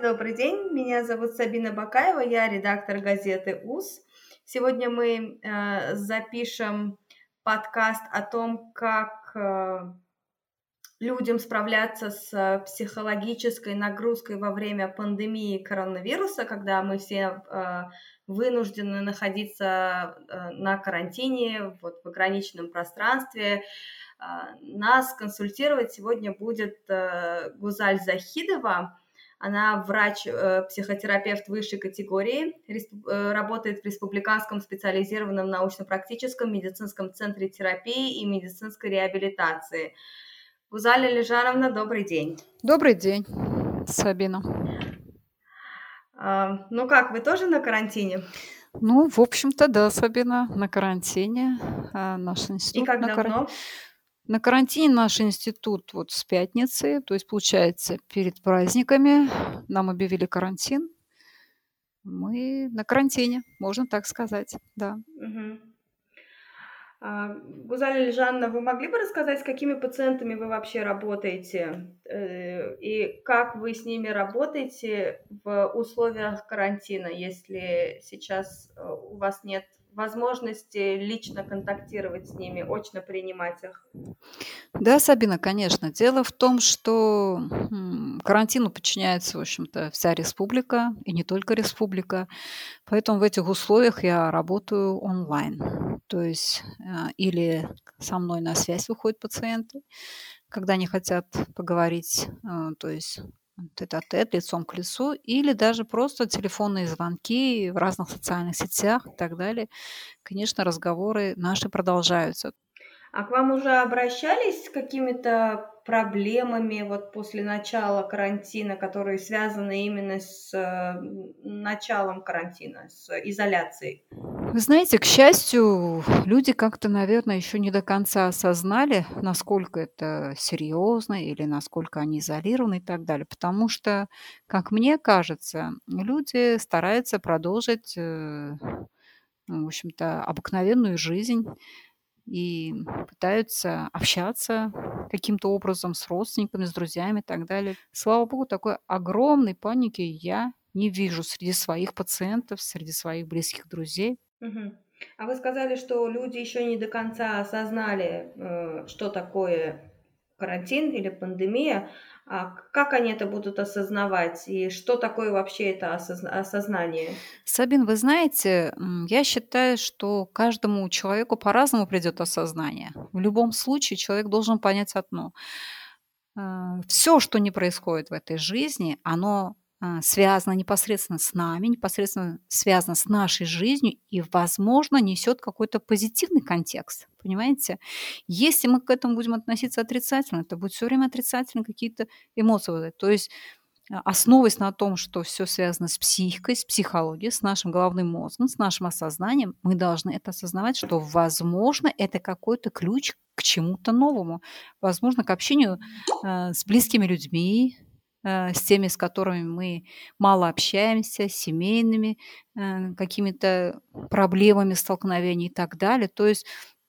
Добрый день, меня зовут Сабина Бакаева, я редактор газеты УС. Сегодня мы э, запишем подкаст о том, как э, людям справляться с психологической нагрузкой во время пандемии коронавируса, когда мы все э, вынуждены находиться э, на карантине, вот в ограниченном пространстве. Э, нас консультировать сегодня будет э, Гузаль Захидова, она врач-психотерапевт э, высшей категории, э, работает в Республиканском специализированном научно-практическом медицинском центре терапии и медицинской реабилитации. Гузаля Лежановна, добрый день. Добрый день, Сабина. А, ну как, вы тоже на карантине? Ну, в общем-то, да, Сабина, на карантине. А, наш институт И как на давно? Кар... На карантине наш институт вот с пятницы, то есть, получается, перед праздниками нам объявили карантин. Мы на карантине, можно так сказать, да. Угу. А, Гузаль Ильжанна, вы могли бы рассказать, с какими пациентами вы вообще работаете э, и как вы с ними работаете в условиях карантина, если сейчас э, у вас нет возможности лично контактировать с ними, очно принимать их? Да, Сабина, конечно. Дело в том, что карантину подчиняется, в общем-то, вся республика, и не только республика. Поэтому в этих условиях я работаю онлайн. То есть э, или со мной на связь выходят пациенты, когда они хотят поговорить, э, то есть тет-а-тет, лицом к лицу, или даже просто телефонные звонки в разных социальных сетях и так далее. Конечно, разговоры наши продолжаются. А к вам уже обращались с какими-то проблемами вот после начала карантина, которые связаны именно с началом карантина, с изоляцией? Вы знаете, к счастью, люди как-то, наверное, еще не до конца осознали, насколько это серьезно или насколько они изолированы и так далее. Потому что, как мне кажется, люди стараются продолжить, э, в общем-то, обыкновенную жизнь и пытаются общаться каким-то образом с родственниками, с друзьями и так далее. Слава богу, такой огромной паники я не вижу среди своих пациентов, среди своих близких друзей. Угу. А вы сказали, что люди еще не до конца осознали, э, что такое карантин или пандемия. А как они это будут осознавать? И что такое вообще это осознание? Сабин, вы знаете, я считаю, что каждому человеку по-разному придет осознание. В любом случае человек должен понять одно. Э, Все, что не происходит в этой жизни, оно связано непосредственно с нами, непосредственно связано с нашей жизнью и, возможно, несет какой-то позитивный контекст. Понимаете? Если мы к этому будем относиться отрицательно, это будет все время отрицательно какие-то эмоции. То есть а, основываясь на том, что все связано с психикой, с психологией, с нашим головным мозгом, с нашим осознанием, мы должны это осознавать, что, возможно, это какой-то ключ к чему-то новому, возможно, к общению э, с близкими людьми, с теми, с которыми мы мало общаемся, семейными э, какими-то проблемами, столкновений и так далее. То есть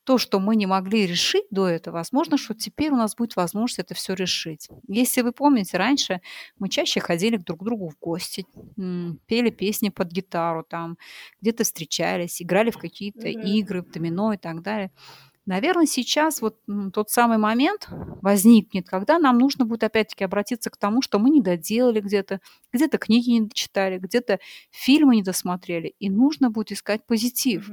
то, что мы не могли решить до этого, возможно, что теперь у нас будет возможность это все решить. Если вы помните, раньше мы чаще ходили друг к другу в гости, пели песни под гитару, там где-то встречались, играли в какие-то mm-hmm. игры, в домино и так далее. Наверное, сейчас вот тот самый момент возникнет, когда нам нужно будет опять-таки обратиться к тому, что мы не доделали где-то, где-то книги не дочитали, где-то фильмы не досмотрели, и нужно будет искать позитив.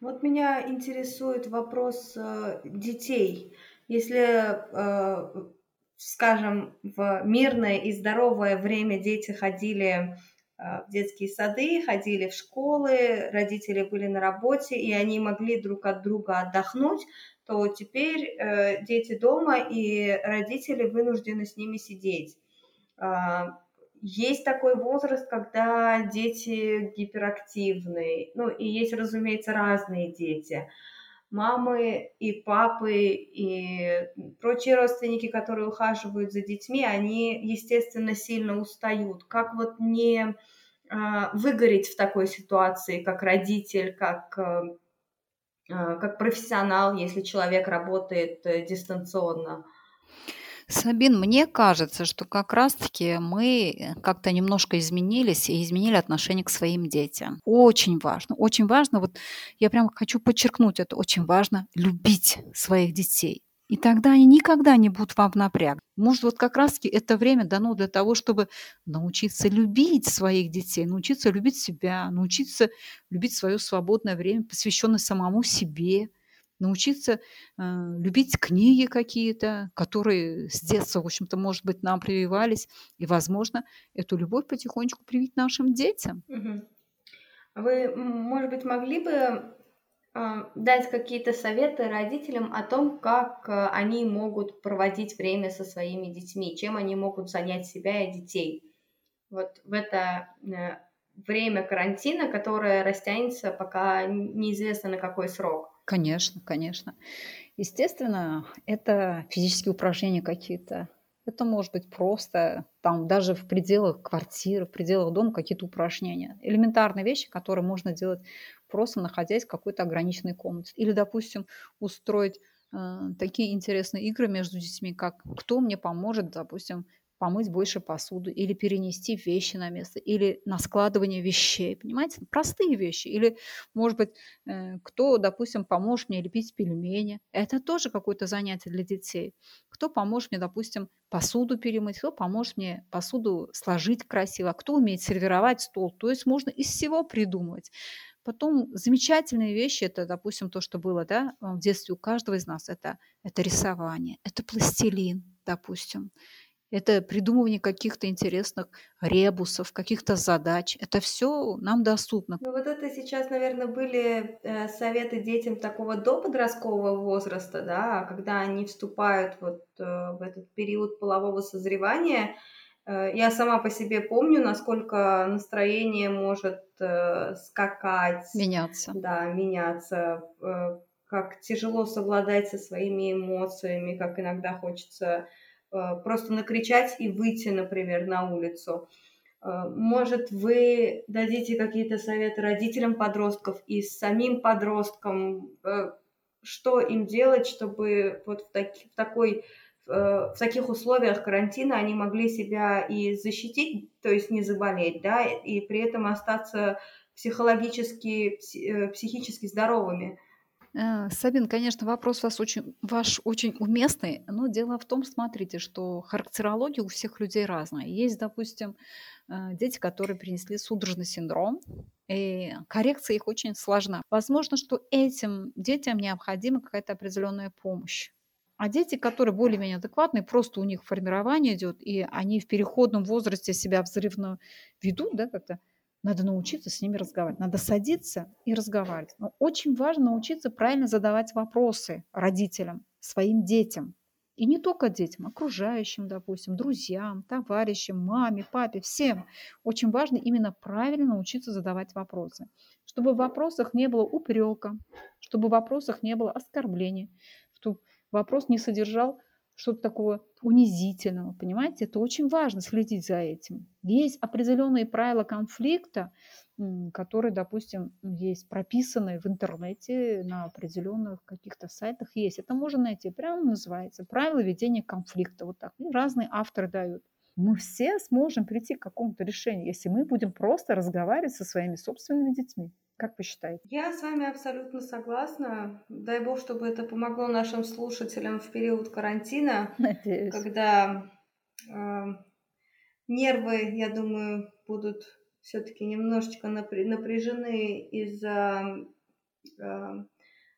Вот меня интересует вопрос э, детей. Если, э, скажем, в мирное и здоровое время дети ходили в детские сады, ходили в школы, родители были на работе, и они могли друг от друга отдохнуть, то теперь э, дети дома, и родители вынуждены с ними сидеть. Э, есть такой возраст, когда дети гиперактивны, ну и есть, разумеется, разные дети. Мамы и папы и прочие родственники, которые ухаживают за детьми, они, естественно, сильно устают. Как вот не а, выгореть в такой ситуации, как родитель, как, э, а, как профессионал, если человек работает э, дистанционно? Сабин, мне кажется, что как раз-таки мы как-то немножко изменились и изменили отношение к своим детям. Очень важно, очень важно, вот я прям хочу подчеркнуть это, очень важно любить своих детей. И тогда они никогда не будут вам напряг. Может, вот как раз-таки это время дано для того, чтобы научиться любить своих детей, научиться любить себя, научиться любить свое свободное время, посвященное самому себе, научиться э, любить книги какие-то, которые с детства, в общем-то, может быть, нам прививались, и, возможно, эту любовь потихонечку привить нашим детям. Вы, может быть, могли бы а, дать какие-то советы родителям о том, как э, они могут проводить время со своими детьми, чем они могут занять себя и детей. Вот в это э, время карантина, которое растянется пока неизвестно на какой срок. Конечно, конечно. Естественно, это физические упражнения какие-то. Это может быть просто там даже в пределах квартиры, в пределах дома какие-то упражнения. Элементарные вещи, которые можно делать просто находясь в какой-то ограниченной комнате. Или, допустим, устроить э, такие интересные игры между детьми, как кто мне поможет, допустим, помыть больше посуду или перенести вещи на место, или на складывание вещей, понимаете? Простые вещи. Или, может быть, э, кто, допустим, поможет мне лепить пельмени. Это тоже какое-то занятие для детей. Кто поможет мне, допустим, посуду перемыть, кто поможет мне посуду сложить красиво, кто умеет сервировать стол. То есть можно из всего придумывать. Потом замечательные вещи, это, допустим, то, что было да, в детстве у каждого из нас, это, это рисование, это пластилин, допустим, это придумывание каких-то интересных ребусов, каких-то задач. Это все нам доступно. Ну вот это сейчас, наверное, были э, советы детям такого до подросткового возраста, да, когда они вступают вот э, в этот период полового созревания. Э, я сама по себе помню, насколько настроение может скакать. Меняться. Да, меняться. Как тяжело совладать со своими эмоциями, как иногда хочется просто накричать и выйти, например, на улицу. Э, может, вы дадите какие-то советы родителям подростков и самим подросткам, э, что им делать, чтобы вот в, таки, в такой в таких условиях карантина они могли себя и защитить, то есть не заболеть, да, и при этом остаться психологически, психически здоровыми. Э, Сабин, конечно, вопрос вас очень, ваш очень уместный, но дело в том, смотрите, что характерология у всех людей разная. Есть, допустим, э, дети, которые принесли судорожный синдром, и коррекция их очень сложна. Возможно, что этим детям необходима какая-то определенная помощь. А дети, которые более-менее адекватные, просто у них формирование идет, и они в переходном возрасте себя взрывно ведут, да, как-то, надо научиться с ними разговаривать. Надо садиться и разговаривать. Но очень важно научиться правильно задавать вопросы родителям, своим детям. И не только детям, окружающим, допустим, друзьям, товарищам, маме, папе, всем. Очень важно именно правильно научиться задавать вопросы. Чтобы в вопросах не было упрека, чтобы в вопросах не было оскорбления, чтобы вопрос не содержал что-то такого унизительного, понимаете? Это очень важно следить за этим. Есть определенные правила конфликта, которые, допустим, есть прописанные в интернете на определенных каких-то сайтах есть. Это можно найти, прямо называется «Правила ведения конфликта». Вот так. И разные авторы дают. Мы все сможем прийти к какому-то решению, если мы будем просто разговаривать со своими собственными детьми. Как вы считаете? Я с вами абсолютно согласна. Дай бог, чтобы это помогло нашим слушателям в период карантина. Надеюсь. Когда э, нервы, я думаю, будут все-таки немножечко напряжены из-за э,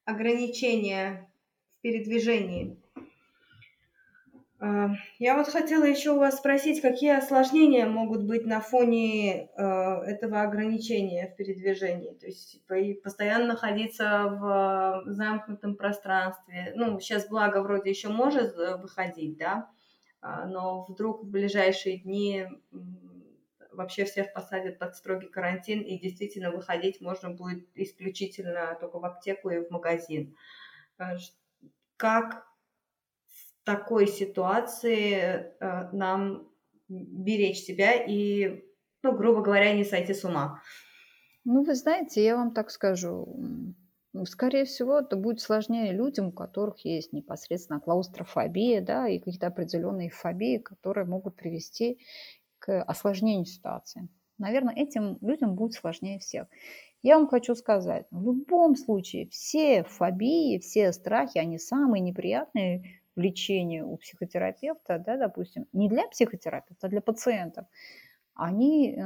ограничения в передвижении. Я вот хотела еще у вас спросить, какие осложнения могут быть на фоне э, этого ограничения в передвижении? То есть постоянно находиться в замкнутом пространстве. Ну, сейчас благо вроде еще может э, выходить, да, а, но вдруг в ближайшие дни вообще всех посадят под строгий карантин, и действительно выходить можно будет исключительно только в аптеку и в магазин. Э, как такой ситуации э, нам беречь себя и, ну, грубо говоря, не сойти с ума? Ну, вы знаете, я вам так скажу. Ну, скорее всего, это будет сложнее людям, у которых есть непосредственно клаустрофобия, да, и какие-то определенные фобии, которые могут привести к осложнению ситуации. Наверное, этим людям будет сложнее всех. Я вам хочу сказать, в любом случае все фобии, все страхи, они самые неприятные в лечении у психотерапевта, да, допустим, не для психотерапевта, а для пациентов. Они э,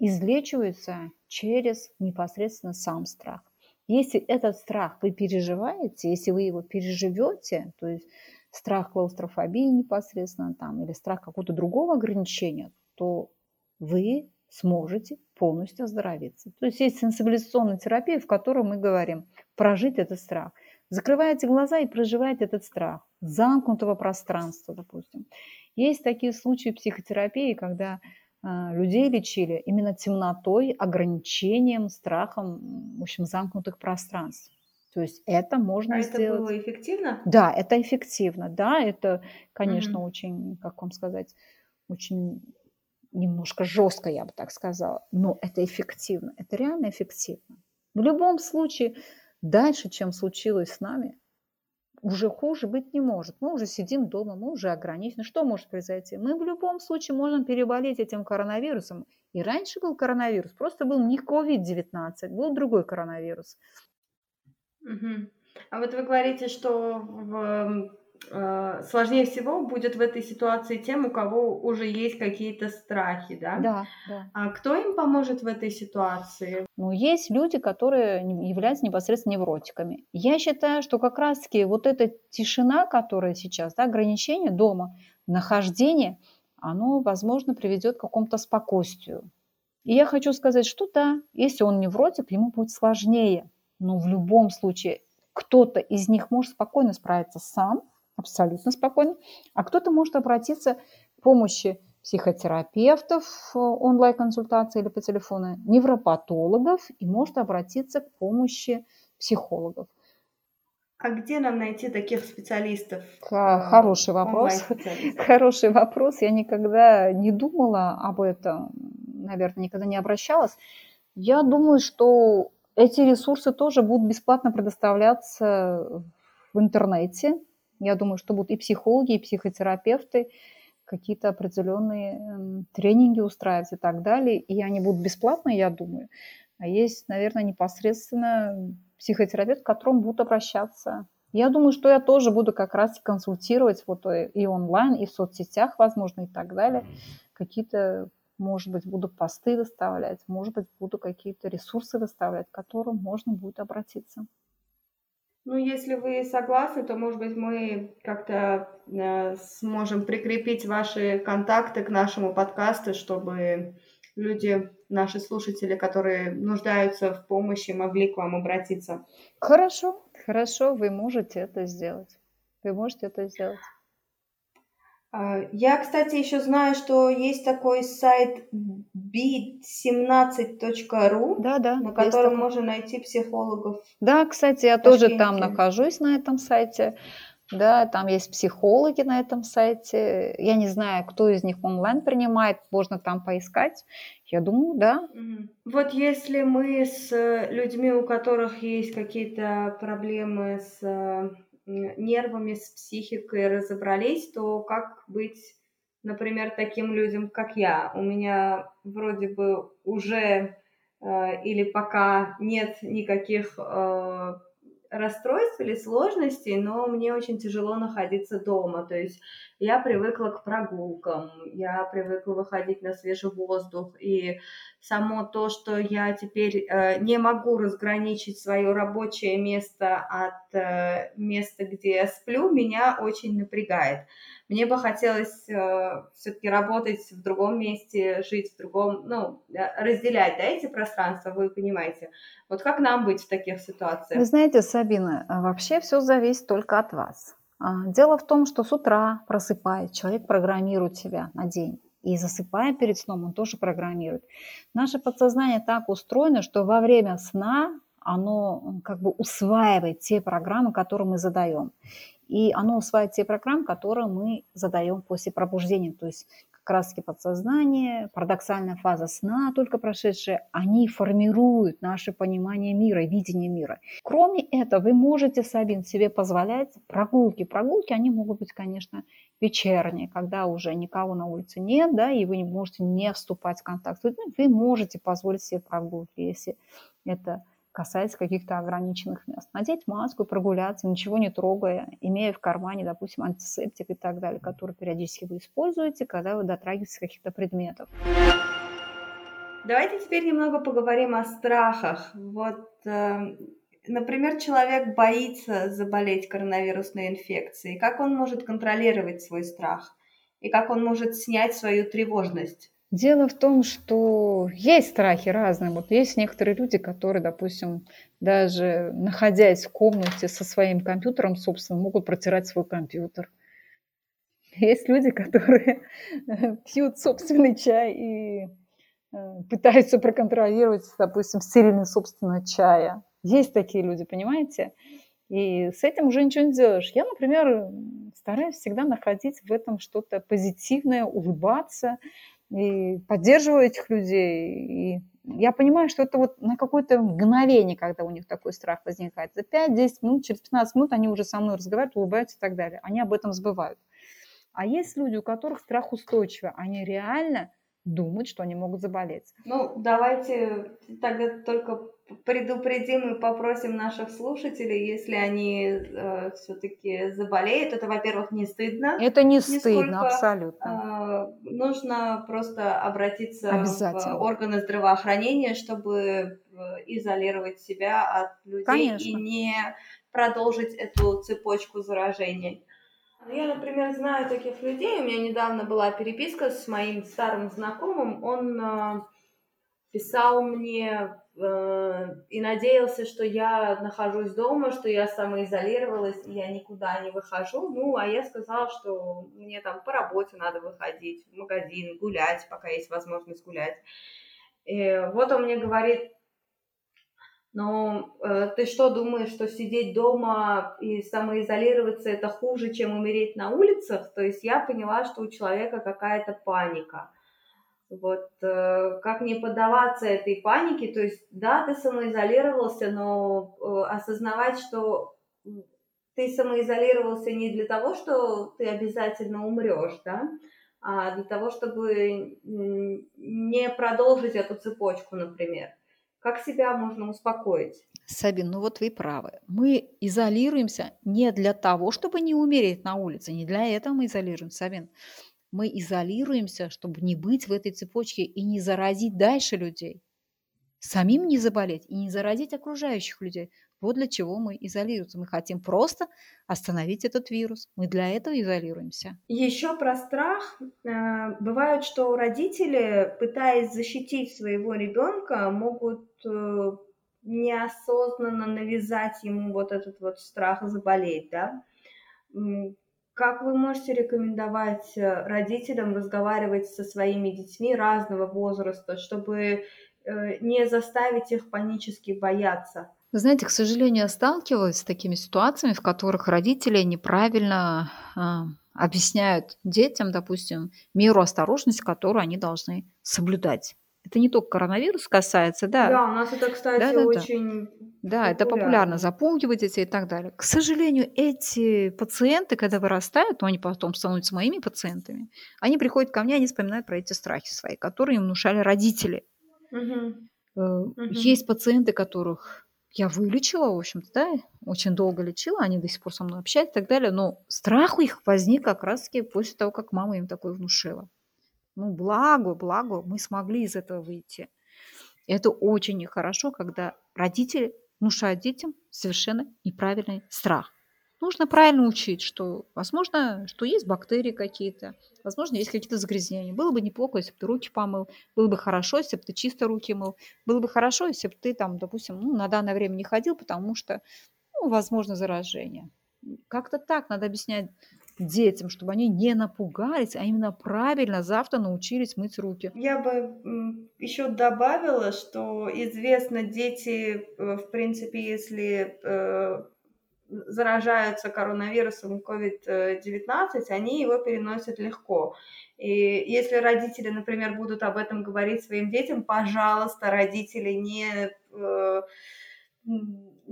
излечиваются через непосредственно сам страх. Если этот страх вы переживаете, если вы его переживете, то есть страх клаустрофобии непосредственно там или страх какого-то другого ограничения, то вы сможете полностью оздоровиться. То есть есть сенсибилизационная терапия, в которой мы говорим прожить этот страх. Закрываете глаза и проживаете этот страх замкнутого пространства, допустим. Есть такие случаи психотерапии, когда а, людей лечили именно темнотой, ограничением, страхом, в общем, замкнутых пространств. То есть это можно а сделать. это было эффективно? Да, это эффективно. Да, это, конечно, mm-hmm. очень, как вам сказать, очень немножко жестко, я бы так сказала, но это эффективно. Это реально эффективно. В любом случае, дальше, чем случилось с нами, уже хуже быть не может. Мы уже сидим дома, мы уже ограничены. Что может произойти? Мы в любом случае можем переболеть этим коронавирусом. И раньше был коронавирус, просто был не COVID-19, был другой коронавирус. Угу. А вот вы говорите, что в Э, сложнее всего будет в этой ситуации тем, у кого уже есть какие-то страхи, да? Да, да. А кто им поможет в этой ситуации? Ну, есть люди, которые являются непосредственно невротиками. Я считаю, что как раз-таки вот эта тишина, которая сейчас, да, ограничение дома, нахождение, оно, возможно, приведет к какому-то спокойствию. И я хочу сказать, что да, если он невротик, ему будет сложнее. Но в любом случае кто-то из них может спокойно справиться сам, абсолютно спокойно. А кто-то может обратиться к помощи психотерапевтов, э, онлайн-консультации или по телефону, невропатологов и может обратиться к помощи психологов. А где нам найти таких специалистов? Хороший вопрос. Хороший вопрос. Я никогда не думала об этом, наверное, никогда не обращалась. Я думаю, что эти ресурсы тоже будут бесплатно предоставляться в интернете. Я думаю, что будут и психологи, и психотерапевты какие-то определенные эм, тренинги устраивать и так далее. И они будут бесплатные, я думаю. А есть, наверное, непосредственно психотерапевт, к которому будут обращаться. Я думаю, что я тоже буду как раз консультировать вот и онлайн, и в соцсетях, возможно, и так далее. Какие-то, может быть, буду посты выставлять, может быть, буду какие-то ресурсы выставлять, к которым можно будет обратиться. Ну, если вы согласны, то, может быть, мы как-то э, сможем прикрепить ваши контакты к нашему подкасту, чтобы люди, наши слушатели, которые нуждаются в помощи, могли к вам обратиться. Хорошо, хорошо, вы можете это сделать. Вы можете это сделать. А, я, кстати, еще знаю, что есть такой сайт bit17.ru, да, да, на котором можно найти психологов. Да, кстати, я тоже там нахожусь на этом сайте. Да, там есть психологи на этом сайте. Я не знаю, кто из них онлайн принимает, можно там поискать. Я думаю, да. Вот если мы с людьми, у которых есть какие-то проблемы с нервами, с психикой разобрались, то как быть, например, таким людям, как я? У меня вроде бы уже э, или пока нет никаких э, расстройств или сложностей, но мне очень тяжело находиться дома. То есть я привыкла к прогулкам, я привыкла выходить на свежий воздух, и само то, что я теперь э, не могу разграничить свое рабочее место от э, места, где я сплю, меня очень напрягает. Мне бы хотелось э, все-таки работать в другом месте, жить в другом, ну, э, разделять, да, эти пространства, вы понимаете. Вот как нам быть в таких ситуациях? Вы знаете, Сабина, а вообще все зависит только от вас. А, дело в том, что с утра просыпаясь, человек программирует себя на день. И засыпая перед сном, он тоже программирует. Наше подсознание так устроено, что во время сна оно как бы усваивает те программы, которые мы задаем. И оно усваивает те программы, которые мы задаем после пробуждения. То есть краски подсознания, парадоксальная фаза сна, только прошедшая, они формируют наше понимание мира, видение мира. Кроме этого, вы можете, Сабин, себе позволять прогулки. Прогулки, они могут быть, конечно, вечерние, когда уже никого на улице нет, да, и вы не можете не вступать в контакт с людьми, вы можете позволить себе прогулки, если это касается каких-то ограниченных мест. Надеть маску, прогуляться, ничего не трогая, имея в кармане, допустим, антисептик и так далее, который периодически вы используете, когда вы дотрагиваетесь каких-то предметов. Давайте теперь немного поговорим о страхах. Вот, э, например, человек боится заболеть коронавирусной инфекцией. Как он может контролировать свой страх? И как он может снять свою тревожность? Дело в том, что есть страхи разные. Вот есть некоторые люди, которые, допустим, даже находясь в комнате со своим компьютером, собственно, могут протирать свой компьютер. Есть люди, которые пьют собственный чай и э, пытаются проконтролировать, допустим, стерильность собственного чая. Есть такие люди, понимаете? И с этим уже ничего не делаешь. Я, например, стараюсь всегда находить в этом что-то позитивное, улыбаться, и поддерживаю этих людей. И я понимаю, что это вот на какое-то мгновение, когда у них такой страх возникает. За 5-10 минут, через 15 минут они уже со мной разговаривают, улыбаются и так далее. Они об этом забывают. А есть люди, у которых страх устойчивый. Они реально думают, что они могут заболеть. Ну, давайте тогда только предупредим и попросим наших слушателей, если они э, все-таки заболеют, это, во-первых, не стыдно. Это не стыдно, абсолютно. Э, нужно просто обратиться в органы здравоохранения, чтобы э, изолировать себя от людей Конечно. и не продолжить эту цепочку заражений. Я, например, знаю таких людей. У меня недавно была переписка с моим старым знакомым. Он э, писал мне и надеялся, что я нахожусь дома, что я самоизолировалась, и я никуда не выхожу. Ну, а я сказала, что мне там по работе надо выходить, в магазин, гулять, пока есть возможность гулять. И вот он мне говорит, но э, ты что думаешь, что сидеть дома и самоизолироваться это хуже, чем умереть на улицах? То есть я поняла, что у человека какая-то паника. Вот э, как не поддаваться этой панике, то есть да, ты самоизолировался, но э, осознавать, что ты самоизолировался не для того, что ты обязательно умрешь, да, а для того, чтобы не продолжить эту цепочку, например. Как себя можно успокоить? Сабин, ну вот вы правы. Мы изолируемся не для того, чтобы не умереть на улице, не для этого мы изолируемся, Сабин мы изолируемся, чтобы не быть в этой цепочке и не заразить дальше людей. Самим не заболеть и не заразить окружающих людей. Вот для чего мы изолируемся. Мы хотим просто остановить этот вирус. Мы для этого изолируемся. Еще про страх. Э, бывает, что родители, пытаясь защитить своего ребенка, могут э, неосознанно навязать ему вот этот вот страх заболеть, да? Как вы можете рекомендовать э, родителям разговаривать со своими детьми разного возраста, чтобы э, не заставить их панически бояться? Вы знаете, к сожалению, я сталкивалась с такими ситуациями, в которых родители неправильно э, объясняют детям, допустим, меру осторожности, которую они должны соблюдать. Это не только коронавирус касается, да. Да, у нас это, кстати, да, да, очень да. да, это популярно, запугивать детей и так далее. К сожалению, эти пациенты, когда вырастают, то они потом становятся моими пациентами, они приходят ко мне, они вспоминают про эти страхи свои, которые им внушали родители. Угу. Есть пациенты, которых я вылечила, в общем-то, да, очень долго лечила, они до сих пор со мной общаются и так далее, но страх у них возник как раз-таки после того, как мама им такое внушила. Ну, благо, благо, мы смогли из этого выйти. Это очень нехорошо, когда родители внушают детям совершенно неправильный страх. Нужно правильно учить, что, возможно, что есть бактерии какие-то, возможно, есть какие-то загрязнения. Было бы неплохо, если бы ты руки помыл, было бы хорошо, если бы ты чисто руки мыл, было бы хорошо, если бы ты там, допустим, ну, на данное время не ходил, потому что, ну, возможно, заражение. Как-то так надо объяснять детям, чтобы они не напугались, а именно правильно завтра научились мыть руки. Я бы еще добавила, что известно, дети, э, в принципе, если э, заражаются коронавирусом COVID-19, они его переносят легко. И если родители, например, будут об этом говорить своим детям, пожалуйста, родители, не э,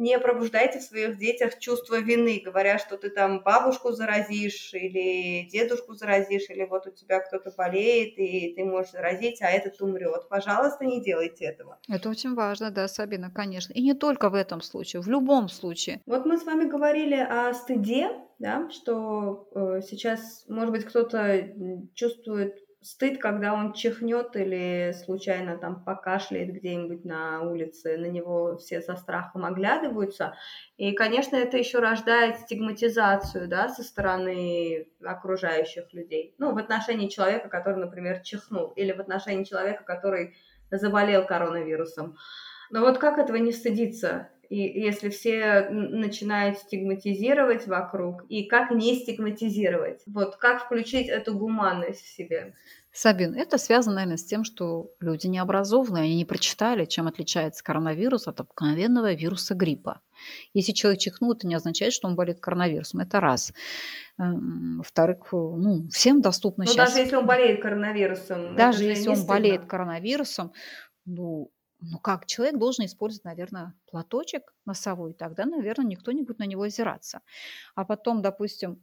не пробуждайте в своих детях чувство вины, говоря, что ты там бабушку заразишь или дедушку заразишь, или вот у тебя кто-то болеет, и ты можешь заразить, а этот умрет. Пожалуйста, не делайте этого. Это очень важно, да, Сабина, конечно. И не только в этом случае, в любом случае. Вот мы с вами говорили о стыде, да, что э, сейчас, может быть, кто-то чувствует стыд, когда он чихнет или случайно там покашляет где-нибудь на улице, на него все со страхом оглядываются. И, конечно, это еще рождает стигматизацию, да, со стороны окружающих людей. Ну, в отношении человека, который, например, чихнул, или в отношении человека, который заболел коронавирусом. Но вот как этого не стыдиться? И если все начинают стигматизировать вокруг, и как не стигматизировать? Вот как включить эту гуманность в себе? Сабин, это связано, наверное, с тем, что люди не образованные, они не прочитали, чем отличается коронавирус от обыкновенного вируса гриппа. Если человек чихнул, это не означает, что он болеет коронавирусом. Это раз. Эм, во-вторых, ну, всем доступно Но сейчас... даже если он болеет коронавирусом. Даже если он болеет коронавирусом, ну, ну как, человек должен использовать, наверное, платочек носовой, тогда, наверное, никто не будет на него озираться. А потом, допустим,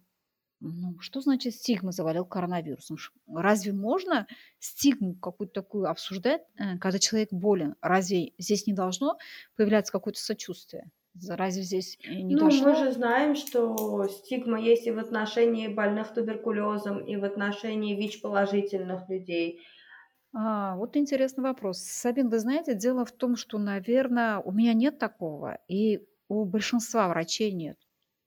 ну, что значит стигма заболел коронавирусом? Разве можно стигму какую-то такую обсуждать, э, когда человек болен? Разве здесь не должно появляться какое-то сочувствие? Разве здесь э, не ну, должно? мы же знаем, что стигма есть и в отношении больных туберкулезом, и в отношении ВИЧ-положительных людей – а, вот интересный вопрос. Сабин, вы знаете, дело в том, что, наверное, у меня нет такого, и у большинства врачей нет.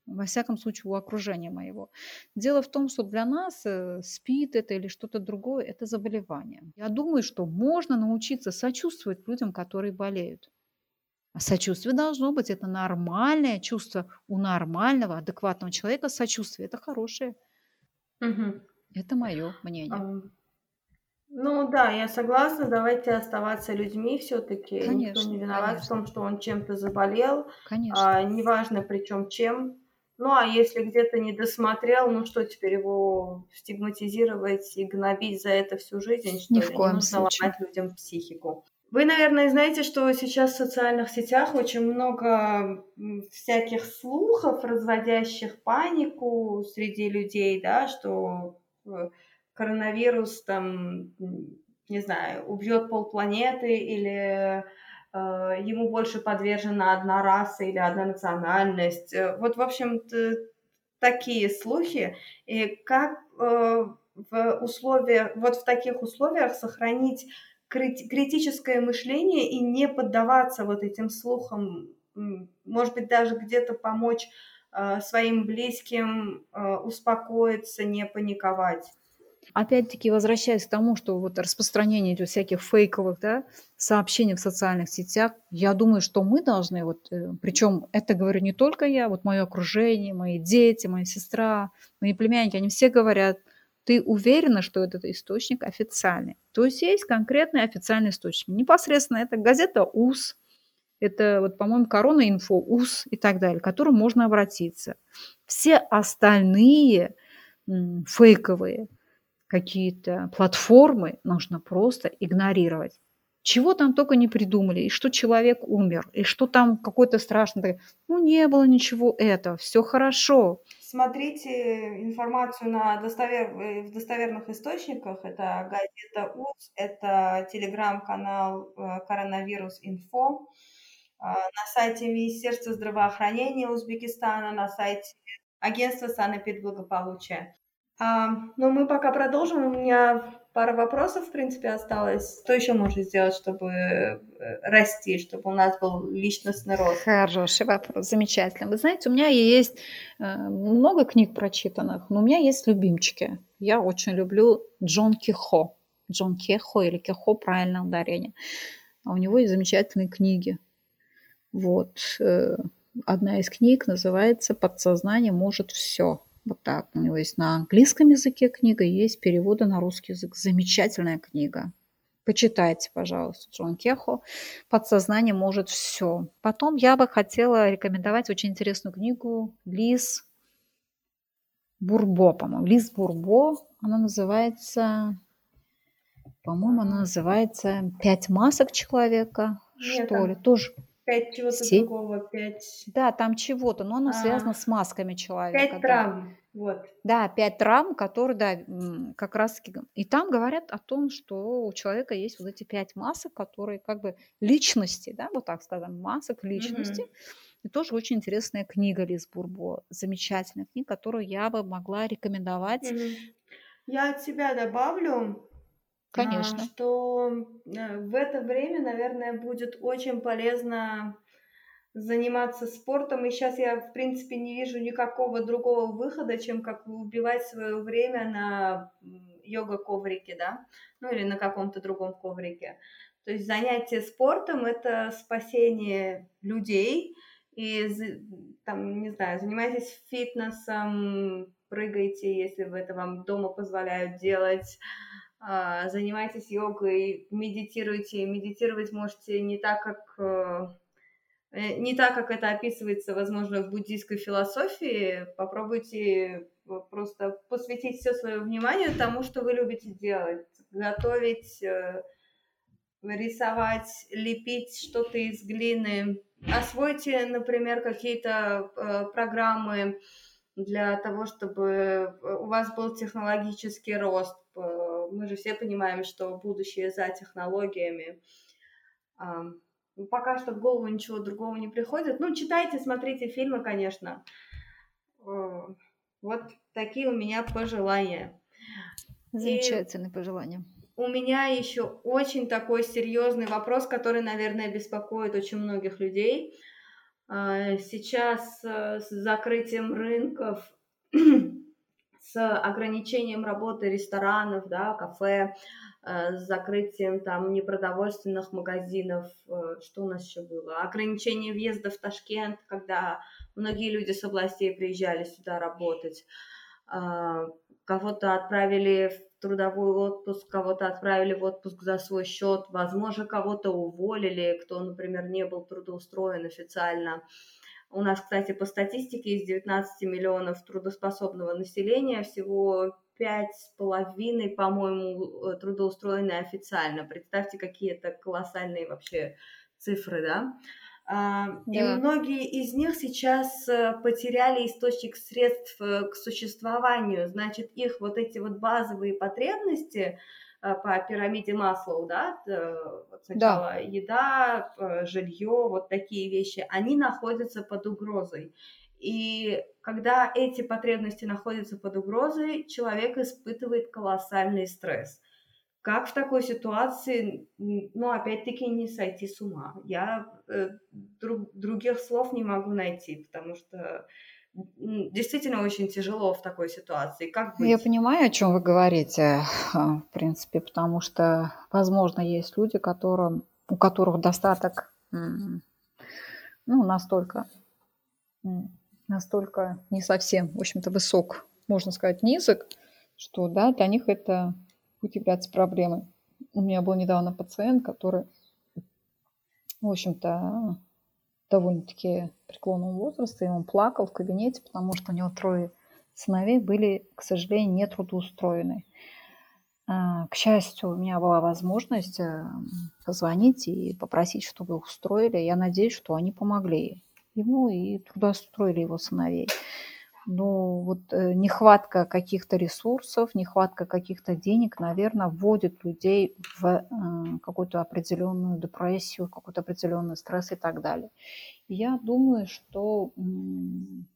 Во всяком случае, у окружения моего. Дело в том, что для нас э, СПИД это или что-то другое, это заболевание. Я думаю, что можно научиться сочувствовать людям, которые болеют. А сочувствие должно быть. Это нормальное чувство у нормального, адекватного человека. Сочувствие – это хорошее. Угу. Это мое мнение. Ну да, я согласна. Давайте оставаться людьми все-таки. Никто не виноват конечно. в том, что он чем-то заболел. Конечно. А, неважно, причем чем. Ну а если где-то не досмотрел, ну что теперь его стигматизировать и гнобить за это всю жизнь? Что Ни в коем Нужно случае. ломать людям психику. Вы, наверное, знаете, что сейчас в социальных сетях очень много всяких слухов, разводящих панику среди людей, да, что э, коронавирус там, не знаю, убьет полпланеты или э, ему больше подвержена одна раса или одна национальность. Э, вот, в общем такие слухи. И как э, в условиях, вот в таких условиях сохранить критическое мышление и не поддаваться вот этим слухам, может быть, даже где-то помочь своим близким успокоиться, не паниковать. Опять-таки, возвращаясь к тому, что вот распространение этих всяких фейковых да, сообщений в социальных сетях, я думаю, что мы должны, вот, э, причем это говорю не только я, вот мое окружение, мои дети, моя сестра, мои племянники, они все говорят, ты уверена, что этот источник официальный. То есть есть конкретный официальный источник. Непосредственно это газета УС, это, вот, по-моему, Корона Инфо, УС и так далее, к которым можно обратиться. Все остальные фейковые – какие-то платформы нужно просто игнорировать. Чего там только не придумали, и что человек умер, и что там какой-то страшный... Ну, не было ничего этого, все хорошо. Смотрите информацию на достовер... Э, в достоверных источниках. Это газета УЦ, это телеграм-канал э, Коронавирус Инфо, а, на сайте Министерства здравоохранения Узбекистана, на сайте Агентства санэпидблагополучия. А, ну, мы пока продолжим. У меня пара вопросов, в принципе, осталось. Что еще можно сделать, чтобы э, расти, чтобы у нас был личностный рост? Хороший вопрос, замечательно. Вы знаете, у меня есть э, много книг прочитанных, но у меня есть любимчики. Я очень люблю Джон Кихо. Джон Кехо или Кехо, правильное ударение. А у него есть замечательные книги. Вот. Э, одна из книг называется «Подсознание может все». Вот так. У него есть на английском языке книга, есть переводы на русский язык. Замечательная книга. Почитайте, пожалуйста, Джон Кехо. Подсознание может все. Потом я бы хотела рекомендовать очень интересную книгу Лиз Бурбо, по-моему. Лиз Бурбо, она называется, по-моему, она называется «Пять масок человека», Нет, что ли. Тоже Пять чего-то Семь? другого, пять... Да, там чего-то, но оно а, связано с масками человека. Пять да. травм, вот. Да, пять травм, которые, да, как раз И там говорят о том, что у человека есть вот эти пять масок, которые как бы личности, да, вот так скажем, масок личности. Угу. И тоже очень интересная книга Лиз Бурбо, замечательная книга, которую я бы могла рекомендовать. Угу. Я от себя добавлю, Конечно. А, что э, в это время, наверное, будет очень полезно заниматься спортом. И сейчас я, в принципе, не вижу никакого другого выхода, чем как убивать свое время на йога-коврике, да, ну или на каком-то другом коврике. То есть занятие спортом – это спасение людей, и там, не знаю, занимайтесь фитнесом, прыгайте, если вы это вам дома позволяют делать, а, занимайтесь йогой, медитируйте. Медитировать можете не так, как э, э, не так, как это описывается, возможно, в буддийской философии. Попробуйте просто посвятить все свое внимание тому, что вы любите делать. Готовить, э, рисовать, лепить что-то из глины. Освойте, например, какие-то программы для того, чтобы у вас был технологический рост мы же все понимаем, что будущее за технологиями. Ну, пока что в голову ничего другого не приходит. Ну, читайте, смотрите фильмы, конечно. Э, вот такие у меня пожелания. Замечательные И пожелания. У меня еще очень такой серьезный вопрос, который, наверное, беспокоит очень многих людей. А, сейчас э, с закрытием рынков с ограничением работы ресторанов, да, кафе, э, с закрытием там непродовольственных магазинов, э, что у нас еще было, ограничение въезда в Ташкент, когда многие люди с областей приезжали сюда работать, э, кого-то отправили в трудовой отпуск, кого-то отправили в отпуск за свой счет, возможно, кого-то уволили, кто, например, не был трудоустроен официально. У нас, кстати, по статистике из 19 миллионов трудоспособного населения всего пять с половиной, по-моему, э, трудоустроены официально. Представьте, какие это колоссальные вообще цифры, да? А, да. И многие из них сейчас э, потеряли источник средств э, к существованию. Значит, их вот эти вот базовые потребности, по пирамиде Маслоу, да, вот сначала да. еда, э, жилье, вот такие вещи, они находятся под угрозой. И когда эти потребности находятся под угрозой, человек испытывает колоссальный стресс. Как в такой ситуации, ну, опять-таки, не сойти с ума? Я э, друг, других слов не могу найти, потому что действительно очень тяжело в такой ситуации. Как быть? Я понимаю, о чем вы говорите, а, в принципе, потому что, возможно, есть люди, которым, у которых достаток ну, настолько, настолько не совсем, в общем-то, высок, можно сказать, низок, что да, для них это будет являться проблемой. У меня был недавно пациент, который, в общем-то, довольно-таки преклонного возраста, и он плакал в кабинете, потому что у него трое сыновей были, к сожалению, не трудоустроены. А, к счастью, у меня была возможность э, позвонить и попросить, чтобы их устроили. Я надеюсь, что они помогли ему и трудоустроили его сыновей но вот э, нехватка каких-то ресурсов, нехватка каких-то денег, наверное, вводит людей в э, какую-то определенную депрессию, какой-то определенный стресс и так далее. я думаю, что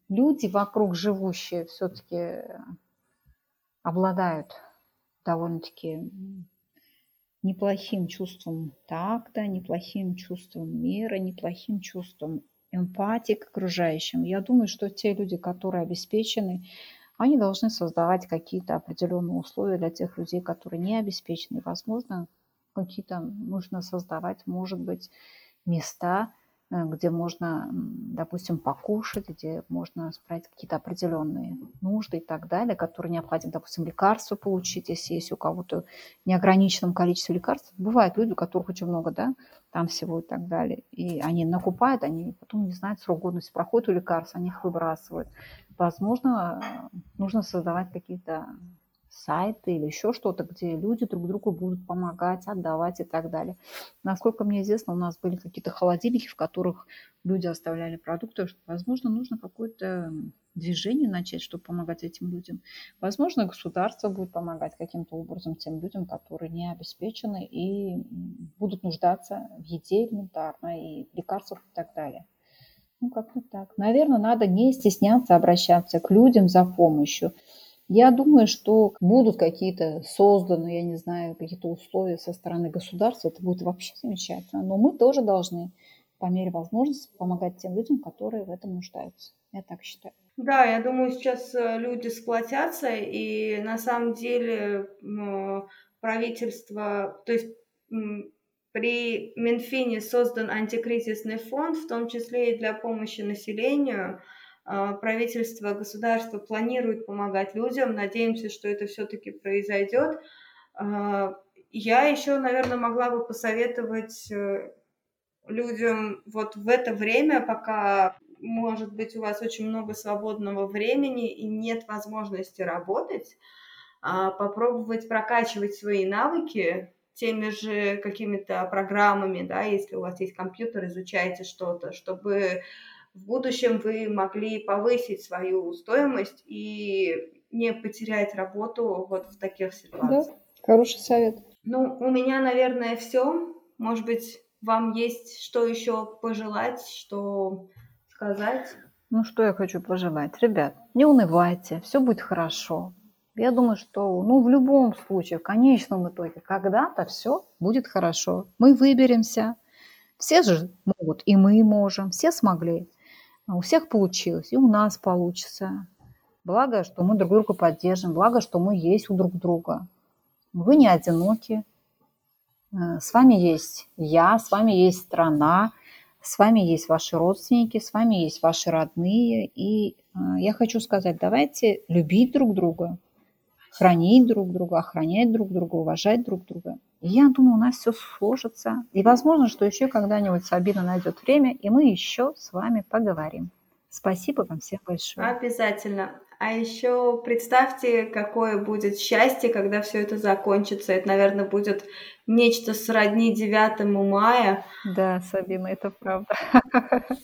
люди вокруг живущие все-таки обладают довольно-таки неплохим чувством такта, неплохим чувством мира, неплохим чувством эмпатии к окружающим. Я думаю, что те люди, которые обеспечены, они должны создавать какие-то определенные условия для тех людей, которые не обеспечены. Возможно, какие-то нужно создавать, может быть, места, Э, где можно, допустим, покушать, где можно справить какие-то определенные нужды и так далее, которые необходимы, допустим, лекарства получить, если есть у кого-то неограниченном количестве лекарств. Бывают люди, у которых очень много, да, там всего и так далее. И они накупают, они потом не знают срок годности, проходит у лекарств, они их выбрасывают. Возможно, нужно создавать какие-то сайты или еще что-то, где люди друг другу будут помогать, отдавать и так далее. Насколько мне известно, у нас были какие-то холодильники, в которых люди оставляли продукты. Возможно, нужно какое-то движение начать, чтобы помогать этим людям. Возможно, государство будет помогать каким-то образом тем людям, которые не обеспечены и будут нуждаться в еде элементарно и в лекарствах и так далее. Ну, как-то так. Наверное, надо не стесняться обращаться к людям за помощью. Я думаю, что будут какие-то созданы, я не знаю, какие-то условия со стороны государства. Это будет вообще замечательно. Но мы тоже должны по мере возможности помогать тем людям, которые в этом нуждаются. Я так считаю. Да, я думаю, сейчас э, люди сплотятся, и на самом деле правительство, то есть при Минфине создан антикризисный фонд, в том числе и для помощи населению – а, правительство, государство планирует помогать людям. Надеемся, что это все-таки произойдет. А, я еще, наверное, могла бы посоветовать э, людям вот в это время, пока, может быть, у вас очень много свободного времени и нет возможности работать, а, попробовать прокачивать свои навыки теми же какими-то программами, да, если у вас есть компьютер, изучаете что-то, чтобы в будущем вы могли повысить свою стоимость и не потерять работу вот в таких ситуациях. Да, хороший совет. Ну, у меня, наверное, все. Может быть, вам есть что еще пожелать, что сказать? Ну, что я хочу пожелать? Ребят, не унывайте, все будет хорошо. Я думаю, что ну, в любом случае, в конечном итоге, когда-то все будет хорошо. Мы выберемся. Все же могут, и мы можем, все смогли. У всех получилось, и у нас получится. Благо, что мы друг друга поддержим, благо, что мы есть у друг друга. Вы не одиноки. Э, с вами есть я, с вами есть страна, с вами есть ваши родственники, с вами есть ваши родные. И э, я хочу сказать, давайте любить друг друга, хранить друг друга, охранять друг друга, уважать друг друга. И я думаю, у нас все сложится. И возможно, что еще когда-нибудь Сабина найдет время, и мы еще с вами поговорим. Спасибо вам всем большое. Обязательно. А еще представьте, какое будет счастье, когда все это закончится. Это, наверное, будет нечто сродни 9 мая. Да, Сабина, это правда.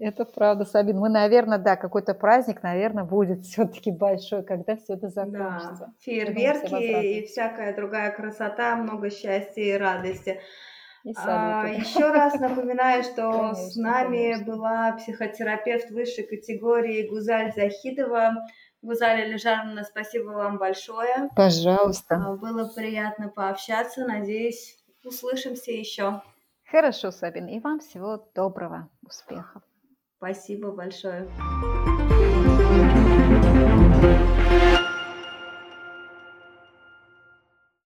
Это правда, Сабин. Мы, наверное, да, какой-то праздник, наверное, будет все-таки большой, когда все это закончится. Да, фейерверки и всякая другая красота, много счастья и радости. А, еще раз напоминаю, что конечно, с нами конечно. была психотерапевт высшей категории Гузаль Захидова. Гузаль Алижановна, спасибо вам большое. Пожалуйста. А, было приятно пообщаться. Надеюсь, услышимся еще. Хорошо, Сабин. И вам всего доброго, успехов. Спасибо большое.